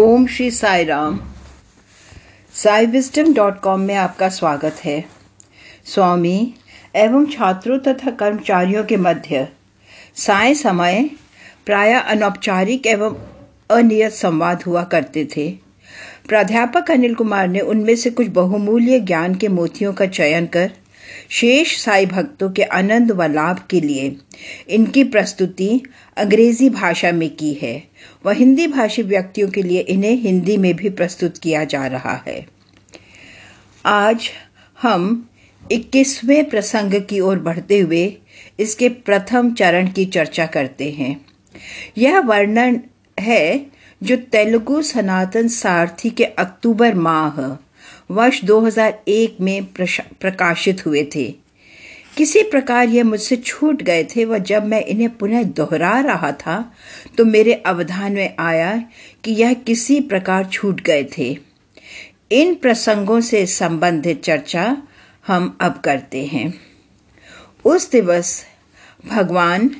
Om Shri Sai Ram. Sai wisdom dot com में आपका स्वागत है। स्वामी, एवं छात्रों तथा कर्मचारियों के मध्य, साय समय प्राय अनौपचारिक एवं अनियत संवाद हुआ करते थे। प्राध्यापक अनिल कुमार ने उनमें से कुछ बहुमूल्य ज्ञान के मोतियों का चयन कर शेष साई भक्तों के आनंद व लाभ के लिए इनकी प्रस्तुति अंग्रेज़ी भाषा में की है। व हिंदी भाषी व्यक्तियों के लिए इन्हें हिंदी में भी प्रस्तुत किया जा रहा है। आज हम 21वें प्रसंग की ओर बढ़ते हुए इसके प्रथम चरण की चर्चा करते हैं। यह वर्णन है जो तेलुगु सनातन सारथी के अक्टूबर माह वर्ष 2001 में प्रकाशित हुए थे। किसी प्रकार ये मुझसे छूट गए थे व जब मैं इन्हें पुनः दोहरा रहा था तो मेरे अवधान में आया कि यह किसी प्रकार छूट गए थे। इन प्रसंगों से संबंधित चर्चा हम अब करते हैं। उस दिवस भगवान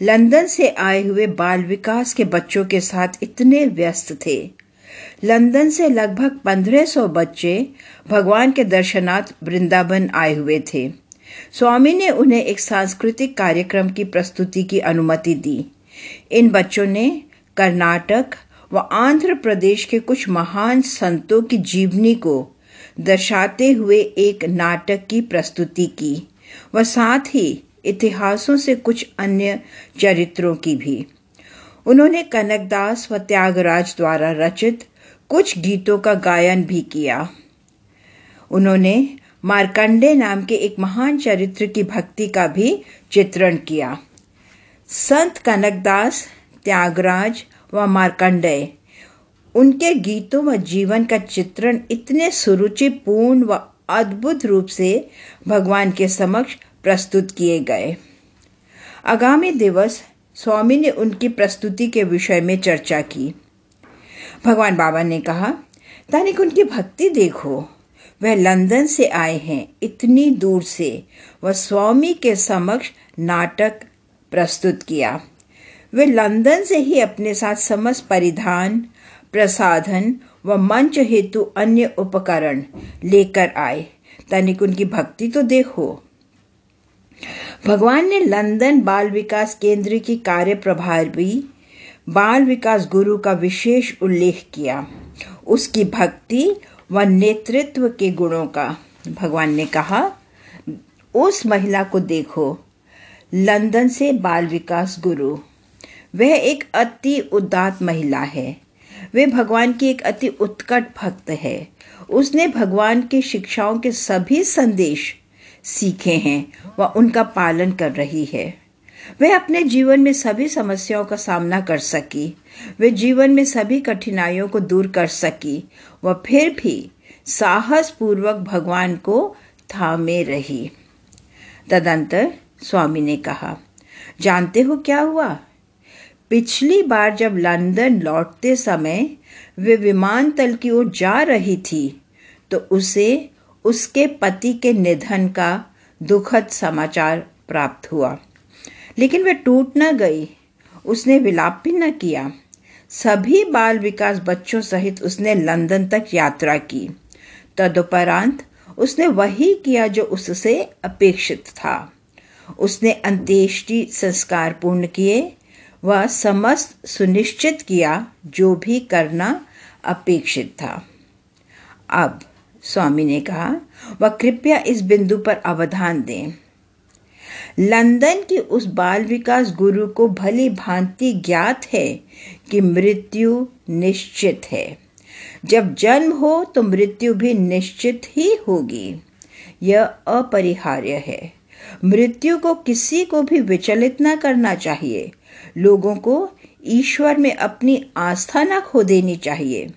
लंदन से आए हुए बाल विकास के बच्चों के साथ इतने व्यस्त थे लंदन से लगभग 1500 बच्चे भगवान के दर्शनार्थ वृंदावन आए हुए थे। स्वामी ने उन्हें एक सांस्कृतिक कार्यक्रम की प्रस्तुति की अनुमति दी। इन बच्चों ने कर्नाटक व आंध्र प्रदेश के कुछ महान संतों की जीवनी को दर्शाते हुए एक नाटक की प्रस्तुति की व साथ ही इतिहासों से कुछ अन्य चरित्रों की भी। उन्होंने कनकदास व त्यागराज द्वारा रचित कुछ गीतों का गायन भी किया। उन्होंने मार्कंडे नाम के एक महान चरित्र की भक्ति का भी चित्रण किया। संत कनकदास, त्यागराज व मार्कंडेय उनके गीतों व जीवन का चित्रण इतने सुरुचिपूर्ण व अद्भुत रूप से भगवान के समक्ष प्रस्तुत किए गए। आगामी दिवस स्वामी ने उनकी प्रस्तुति के विषय में चर्चा की। भगवान बाबा ने कहा तनिक उनकी भक्ति देखो। वह लंदन से आए हैं, इतनी दूर से। वह स्वामी के समक्ष नाटक प्रस्तुत किया। वे लंदन से ही अपने साथ समस्त परिधान, प्रसाधन व मंच हेतु अन्य उपकरण लेकर आए। तनिक उनकी भक्ति तो देखो। भगवान ने लंदन बाल विकास केंद्र की कार्य प्रभारी बाल विकास गुरु का विशेष उल्लेख किया। उसकी भक्ति व नेतृत्व के गुणों का। भगवान ने कहा, उस महिला को देखो, लंदन से बाल विकास गुरु। वह एक अति उदात महिला है। वे भगवान की एक अति उत्कट भक्त है। उसने भगवान की शिक्षाओं के सभी संदेश सीखे हैं व उनका पालन कर रही है। वे अपने जीवन में सभी समस्याओं का सामना कर सकी, वे जीवन में सभी कठिनाइयों को दूर कर सकी व फिर भी साहस पूर्वक भगवान को थामे रही। तदंतर स्वामी ने कहा, जानते हो क्या हुआ? पिछली बार जब लंदन लौटते समय वे विमानतल की ओर जा रही थी तो उसे उसके पति के निधन का दुखद समाचार प्राप्त हुआ। लेकिन वे टूट न गई, उसने विलाप भी न किया। सभी बाल विकास बच्चों सहित उसने लंदन तक यात्रा की। तदुपरांत उसने वही किया जो उससे अपेक्षित था। उसने अंत्येष्टि संस्कार पूर्ण किए व समस्त सुनिश्चित किया जो भी करना अपेक्षित था। अब स्वामी ने कहा, वह कृपया इस बिंदु पर अवधान दें। लंदन की उस बाल विकास गुरु को भली भांति ज्ञात है कि मृत्यु निश्चित है। जब जन्म हो तो मृत्यु भी निश्चित ही होगी। यह अपरिहार्य है। मृत्यु को किसी को भी विचलित न करना चाहिए। लोगों को ईश्वर में अपनी आस्था न खो देनी चाहिए।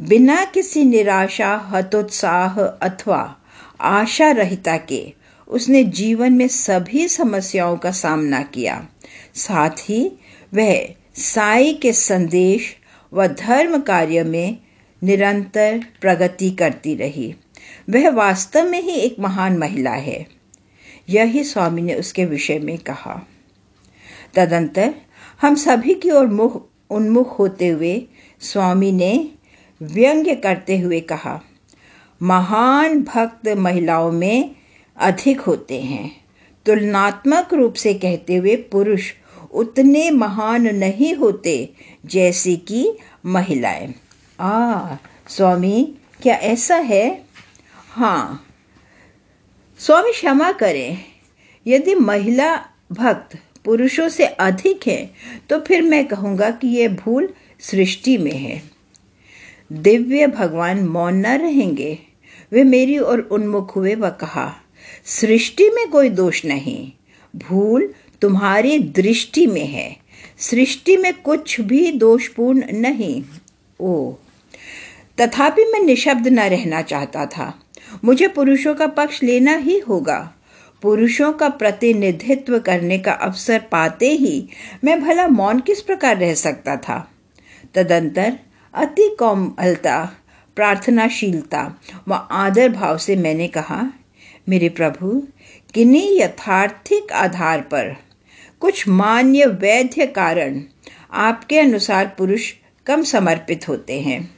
बिना किसी निराशा, हतोत्साह अथवा आशा रहिता के, उसने जीवन में सभी समस्याओं का सामना किया। साथ ही, वह साई के संदेश व धर्म कार्य में निरंतर प्रगति करती रही। वह वास्तव में ही एक महान महिला है। यही स्वामी ने उसके विषय में कहा। तदंतर, हम सभी की ओर मुख उन्मुख होते हुए स्वामी ने व्यंग्य करते हुए कहा, महान भक्त महिलाओं में अधिक होते हैं। तुलनात्मक रूप से कहते हुए पुरुष उतने महान नहीं होते जैसे कि महिलाएँ। आ, स्वामी, क्या ऐसा है? हाँ स्वामी क्षमा करें, यदि महिला भक्त पुरुषों से अधिक है तो फिर मैं कहूँगा कि यह भूल सृष्टि में है। दिव्य भगवान मौन न रहेंगे। वे मेरी ओर उन्मुख हुए व कहा, सृष्टि में कोई दोष नहीं। भूल तुम्हारी दृष्टि में है। सृष्टि में कुछ भी दोषपूर्ण नहीं। ओ, तथापि मैं निशब्द न रहना चाहता था। मुझे पुरुषों का पक्ष लेना ही होगा। पुरुषों का प्रतिनिधित्व करने का अवसर पाते ही मैं भला मौन किस प्रकार रह सकता था? तदंतर अति कोमलता, प्रार्थनाशीलता व आदर भाव से मैंने कहा, मेरे प्रभु, किन्हीं यथार्थिक आधार पर कुछ मान्य वैध कारण आपके अनुसार पुरुष कम समर्पित होते हैं।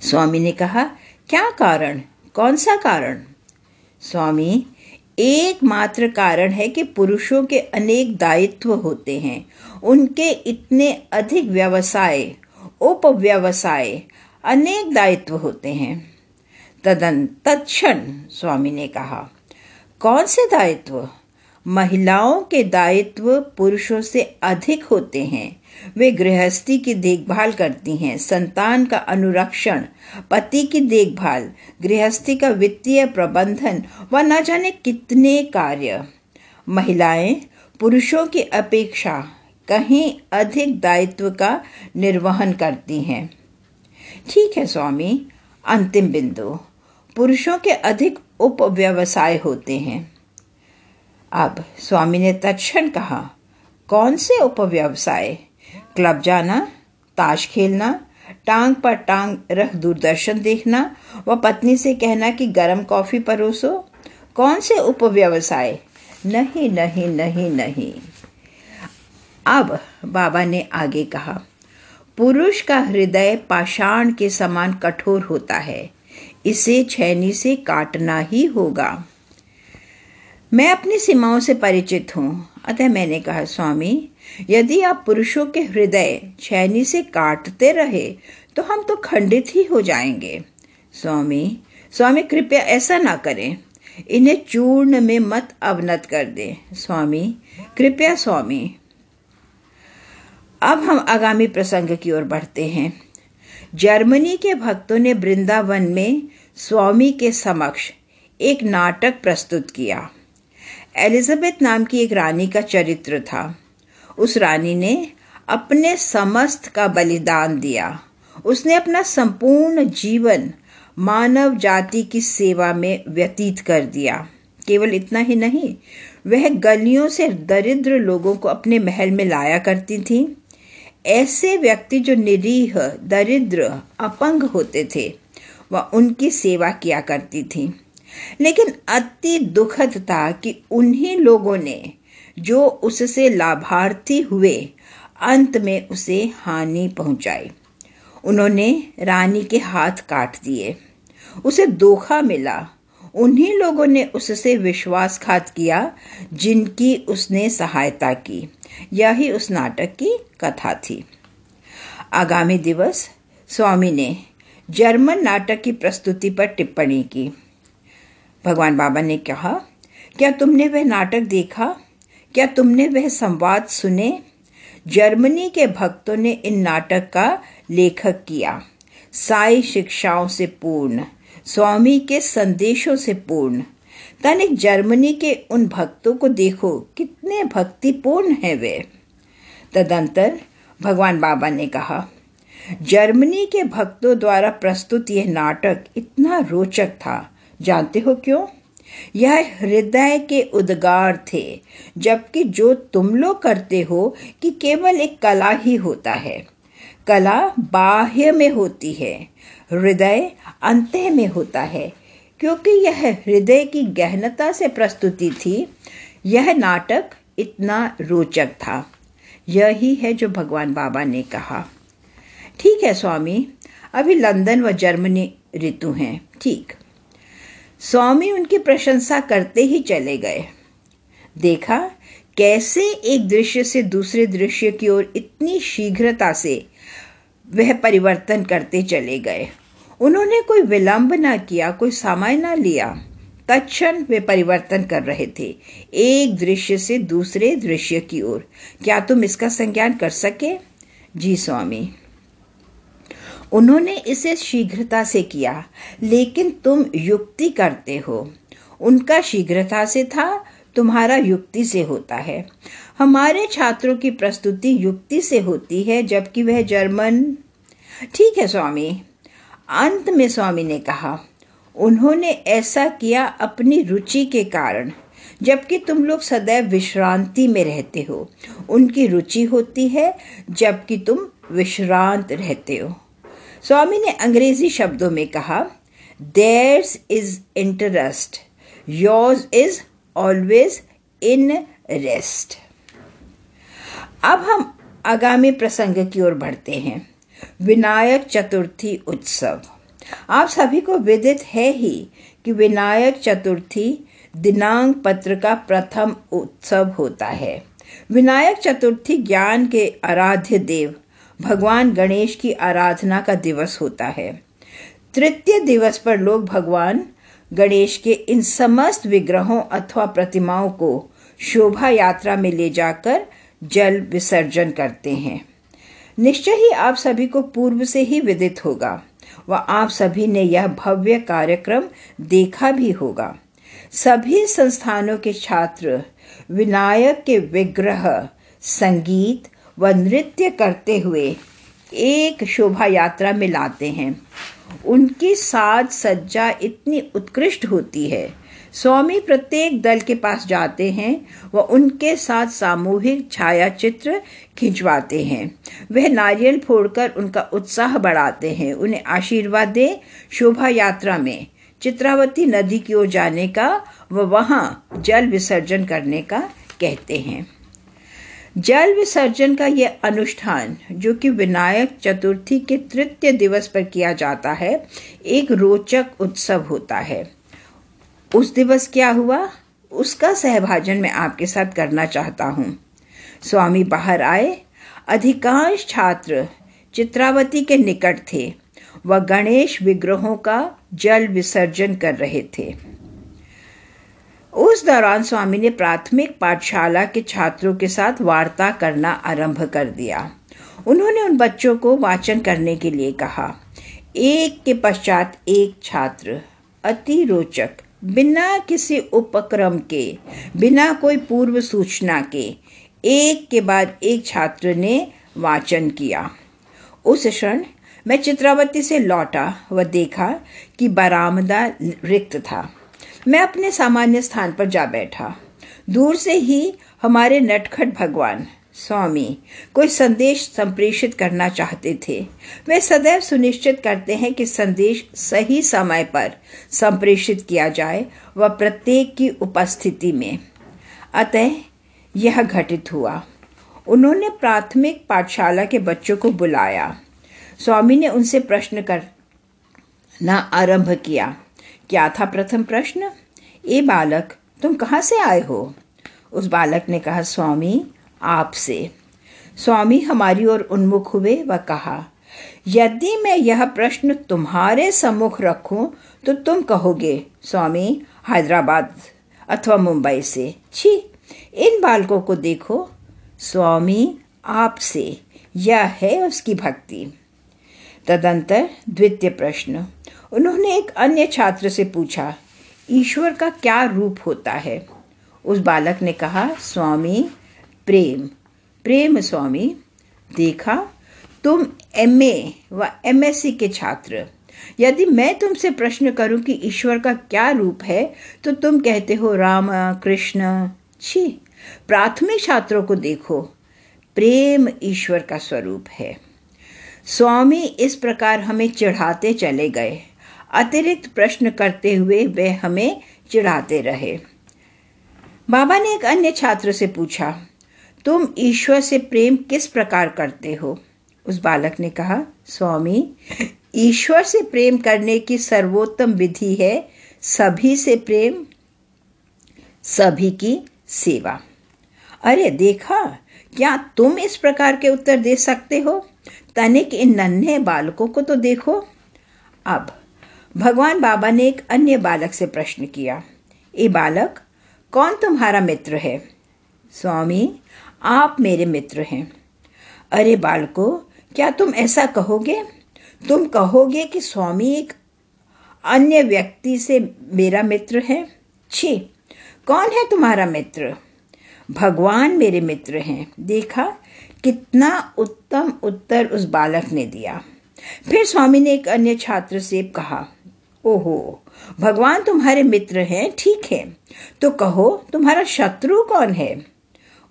स्वामी ने कहा, क्या कारण? कौन सा कारण? स्वामी, एकमात्र कारण है कि पुरुषों के अनेक दायित्व होते हैं। उनके इतने अधिक व्यवसाय उपव्यवसाय अनेक दायित्व होते हैं। तदन तत्क्षण स्वामी ने कहा, कौन से दायित्व? महिलाओं के दायित्व पुरुषों से अधिक होते हैं। वे गृहस्थी की देखभाल करती हैं, संतान का अनुरक्षण, पति की देखभाल, गृहस्थी का वित्तीय प्रबंधन व न जाने कितने कार्य। महिलाएँ पुरुषों की अपेक्षा कहीं अधिक दायित्व का निर्वहन करती हैं। ठीक है स्वामी, अंतिम बिंदु। पुरुषों के अधिक उपव्यवसाय होते हैं। अब स्वामी ने तत्क्षण कहा, कौन से उपव्यवसाय? क्लब जाना, ताश खेलना, टांग पर टांग रख दूरदर्शन देखना, व पत्नी से कहना कि गर्म कॉफ़ी परोसो। कौन से उपव्यवसाय? नहीं नहीं नहीं नहीं। अब बाबा ने आगे कहा, पुरुष का हृदय पाषाण के समान कठोर होता है, इसे छैनी से काटना ही होगा। मैं अपनी सीमाओं से परिचित हूँ। अतः मैंने कहा, स्वामी, यदि आप पुरुषों के हृदय छैनी से काटते रहे तो हम तो खंडित ही हो जाएँगे। स्वामी स्वामी, कृपया ऐसा ना करें। इन्हें चूर्ण में मत अवनत कर दे। स्वामी, कृपया स्वामी अब हम आगामी प्रसंग की ओर बढ़ते हैं। जर्मनी के भक्तों ने वृंदावन में स्वामी के समक्ष एक नाटक प्रस्तुत किया। एलिजाबेथ नाम की एक रानी का चरित्र था। उस रानी ने अपने समस्त का बलिदान दिया। उसने अपना संपूर्ण जीवन मानव जाति की सेवा में व्यतीत कर दिया। केवल इतना ही नहीं, वह गलियों से दरिद्र लोगों को अपने महल में लाया करती थी। ऐसे व्यक्ति जो निरीह, दरिद्र, अपंग होते थे, वह उनकी सेवा किया करती थी। लेकिन अति दुखद था कि उन्हीं लोगों ने जो उससे लाभार्थी हुए, अंत में उसे हानि पहुंचाई। उन्होंने रानी के हाथ काट दिए। उसे धोखा मिला। उन्हीं लोगों ने उससे विश्वासघात किया, जिनकी उसने सहायता की। यही उस नाटक की कथा थी। आगामी दिवस स्वामी ने जर्मन नाटक की प्रस्तुति पर टिप्पणी की। भगवान बाबा ने कहा, क्या तुमने वह नाटक देखा? क्या तुमने वह संवाद सुने? जर्मनी के भक्तों ने इन नाटक का लेखक किया। साई शिक्षाओं से पूर्ण। स्वामी के संदेशों से पूर्ण। तनिक जर्मनी के उन भक्तों को देखो, कितने भक्तिपूर्ण हैं वे। तदंतर भगवान बाबा ने कहा, जर्मनी के भक्तों द्वारा प्रस्तुत यह नाटक इतना रोचक था। जानते हो क्यों? यह हृदय के उद्गार थे, जबकि जो तुम लोग करते हो कि केवल एक कला ही होता है। कला बाह्य में होती है, हृदय अंत में होता है। क्योंकि यह हृदय की गहनता से प्रस्तुति थी, यह नाटक इतना रोचक था। यही है जो भगवान बाबा ने कहा। ठीक है स्वामी, अभी लंदन व जर्मनी ऋतु हैं, ठीक। स्वामी उनकी प्रशंसा करते ही चले गए। देखा कैसे एक दृश्य से दूसरे दृश्य की ओर इतनी शीघ्रता से वह परिवर्तन करते चले गए। उन्होंने कोई विलंब ना किया, कोई समय ना लिया। तत्क्षण वे परिवर्तन कर रहे थे, एक दृश्य से दूसरे दृश्य की ओर। क्या तुम इसका संज्ञान कर सके? जी स्वामी। उन्होंने इसे शीघ्रता से किया, लेकिन तुम युक्ति करते हो। उनका शीघ्रता से था तुम्हारा युक्ति से होता है। हमारे छात्रों की प्रस्तुति युक्ति से होती है, जबकि वह जर्मन। ठीक है स्वामी। अंत में स्वामी ने कहा, उन्होंने ऐसा किया अपनी रुचि के कारण, जबकि तुम लोग सदैव विश्रांति में रहते हो। उनकी रुचि होती है, जबकि तुम विश्रांत रहते हो। स्वामी ने अंग्रेज़ी शब्दों में कहा there's is interest yours is always in rest अब हम आगामी प्रसंग की ओर बढ़ते हैं। विनायक चतुर्थी उत्सव। आप सभी को विदित है ही कि विनायक चतुर्थी दिनांक पत्र का प्रथम उत्सव होता है। विनायक चतुर्थी ज्ञान के आराध्य देव, भगवान गणेश की आराधना का दिवस होता है। तृतीय दिवस पर लोग भगवान गणेश के इन समस्त विग्रहों अथवा प्रतिमाओं को शोभा यात्रा में ले जाकर जल विसर्जन करते हैं। निश्चय ही आप सभी को पूर्व से ही विदित होगा। व आप सभी ने यह भव्य कार्यक्रम देखा भी होगा। सभी संस्थानों के छात्र, विनायक के विग्रह, संगीत व नृत्य करते हुए एक शोभा यात्रा में लाते हैं। उनकी साज सज्जा इतनी उत्कृष्ट होती है। स्वामी प्रत्येक दल के पास जाते हैं व उनके साथ सामूहिक छाया चित्र खिंचवाते हैं। वह नारियल फोड़कर उनका उत्साह बढ़ाते हैं। उन्हें आशीर्वाद दे शोभा यात्रा में। चित्रावती नदी की ओर जाने का व वहाँ जल विसर्जन करने का कहते हैं। जल विसर्जन का यह अनुष्ठान, जो कि विनायक चतुर्थी के तृतीय दिवस पर किया जाता है, एक रोचक उत्सव होता है। उस दिवस क्या हुआ? उसका सहभाजन मैं आपके साथ करना चाहता हूँ। स्वामी बाहर आए। अधिकांश छात्र चित्रावती के निकट थे व गणेश विग्रहों का जल विसर्जन कर रहे थे। उस दौरान स्वामी ने प्राथमिक पाठशाला के छात्रों के साथ वार्ता करना आरंभ कर दिया। उन्होंने उन बच्चों को वाचन करने के लिए कहा। एक के पश्चात एक छात्र, अति रोचक, बिना किसी उपक्रम के, बिना कोई पूर्व सूचना के, एक के बाद एक छात्र ने वाचन किया। उस क्षण मैं चित्रावती से लौटा व देखा कि बरामदा रिक्त था। मैं अपने सामान्य स्थान पर जा बैठा। दूर से ही हमारे नटखट भगवान, स्वामी, कोई संदेश संप्रेषित करना चाहते थे। वे सदैव सुनिश्चित करते हैं कि संदेश सही समय पर संप्रेषित किया जाए व प्रत्येक की उपस्थिति में। अतः यह घटित हुआ। उन्होंने प्राथमिक पाठशाला के बच्चों को बुलाया। स्वामी ने उनसे प्रश्न करना आरंभ किया। क्या था प्रथम प्रश्न? ए बालक, तुम कहाँ से आए हो? उस बालक ने कहा, स्वामी, आपसे। स्वामी हमारी ओर उन्मुख हुए व कहा, यदि मैं यह प्रश्न तुम्हारे सम्मुख रखूँ तो तुम कहोगे, स्वामी, हैदराबाद अथवा मुंबई से। छी, इन बालकों को देखो। स्वामी, आपसे। यह है उसकी भक्ति। तदंतर द्वितीय प्रश्न। उन्होंने एक अन्य छात्र से पूछा, ईश्वर का क्या रूप होता है? उस बालक ने कहा, स्वामी, प्रेम। प्रेम स्वामी, देखा, तुम एम ए व एमएससी के छात्र। यदि मैं तुमसे प्रश्न करूँ कि ईश्वर का क्या रूप है तो तुम कहते हो, राम, कृष्ण, छी। प्राथमिक छात्रों को देखो, प्रेम ईश्वर का स्वरूप है। स्वामी, इस प्रकार हमें चढ़ाते चले गए। अतिरिक्त प्रश्न करते हुए वे हमें चिढ़ाते रहे। बाबा ने एक अन्य छात्र से पूछा, तुम ईश्वर से प्रेम किस प्रकार करते हो? उस बालक ने कहा, स्वामी, ईश्वर से प्रेम करने की सर्वोत्तम विधि है सभी से प्रेम, सभी की सेवा। अरे देखा, क्या तुम इस प्रकार के उत्तर दे सकते हो? तनिक इन नन्हे बालकों को तो देखो। अब भगवान बाबा ने एक अन्य बालक से प्रश्न किया, ए बालक, कौन तुम्हारा मित्र है? स्वामी, आप मेरे मित्र हैं। अरे बालको, क्या तुम ऐसा कहोगे? तुम कहोगे कि स्वामी एक अन्य व्यक्ति से मेरा मित्र है? छी, कौन है तुम्हारा मित्र? भगवान मेरे मित्र हैं। देखा, कितना उत्तम उत्तर उस बालक ने दिया। फिर स्वामी ने एक अन्य छात्र से कहा ओहो, भगवान तुम्हारे मित्र हैं, ठीक है। तो कहो, तुम्हारा शत्रु कौन है?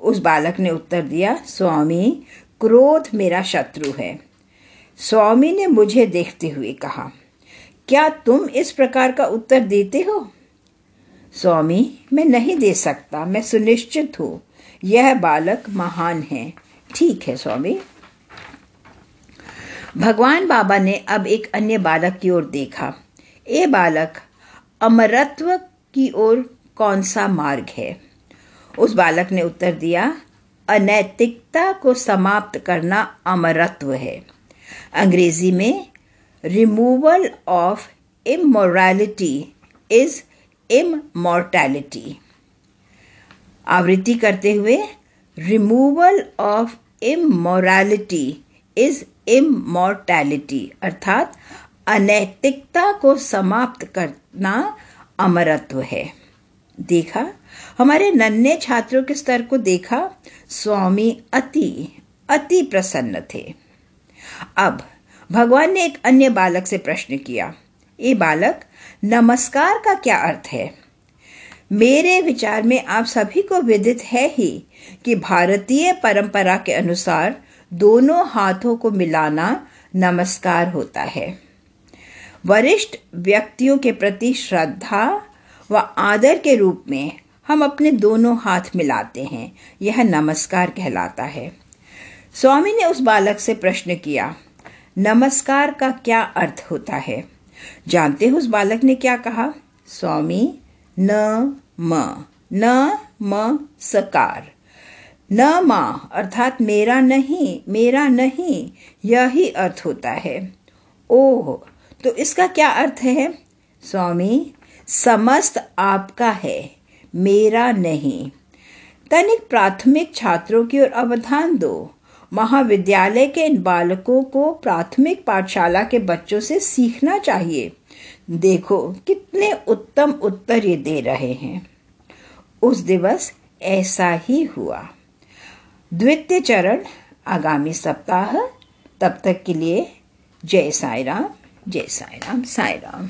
उस बालक ने उत्तर दिया, स्वामी, क्रोध मेरा शत्रु है। स्वामी ने मुझे देखते हुए कहा, क्या तुम इस प्रकार का उत्तर देते हो? स्वामी, मैं नहीं दे सकता, मैं सुनिश्चित हूँ, यह बालक महान है। ठीक है, स्वामी। भगवान बाबा ने अब एक अन्य बालक की ओर देखा। ये बालक, अमरत्व की ओर कौन सा मार्ग है? उस बालक ने उत्तर दिया, अनैतिकता को समाप्त करना अमरत्व है। अंग्रेज़ी में removal of immorality is immortality आवृत्ति करते हुए removal of immorality is immortality अर्थात अनैतिकता को समाप्त करना अमरत्व है। देखा? हमारे नन्हे छात्रों के स्तर को देखा, स्वामी अति अति प्रसन्न थे। अब, भगवान ने एक अन्य बालक से प्रश्न किया। ये बालक, नमस्कार का क्या अर्थ है? मेरे विचार में आप सभी को विदित है ही कि भारतीय परंपरा के अनुसार दोनों हाथों को मिलाना नमस्कार होता है। वरिष्ठ व्यक्तियों के प्रति श्रद्धा व आदर के रूप में हम अपने दोनों हाथ मिलाते हैं। यह नमस्कार कहलाता है। स्वामी ने उस बालक से प्रश्न किया, नमस्कार का क्या अर्थ होता है? जानते हो उस बालक ने क्या कहा? स्वामी, न म न म सकार। न मा, अर्थात मेरा नहीं मेरा नहीं, यही अर्थ होता है। ओह तो इसका क्या अर्थ है? स्वामी, समस्त आपका है, मेरा नहीं। तनिक प्राथमिक छात्रों की ओर अवधान दो। महाविद्यालय के इन बालकों को प्राथमिक पाठशाला के बच्चों से सीखना चाहिए। देखो कितने उत्तम उत्तर ये दे रहे हैं। उस दिवस ऐसा ही हुआ। द्वितीय चरण, आगामी सप्ताह, तब तक के लिए जय साई राम जय साई राम साई राम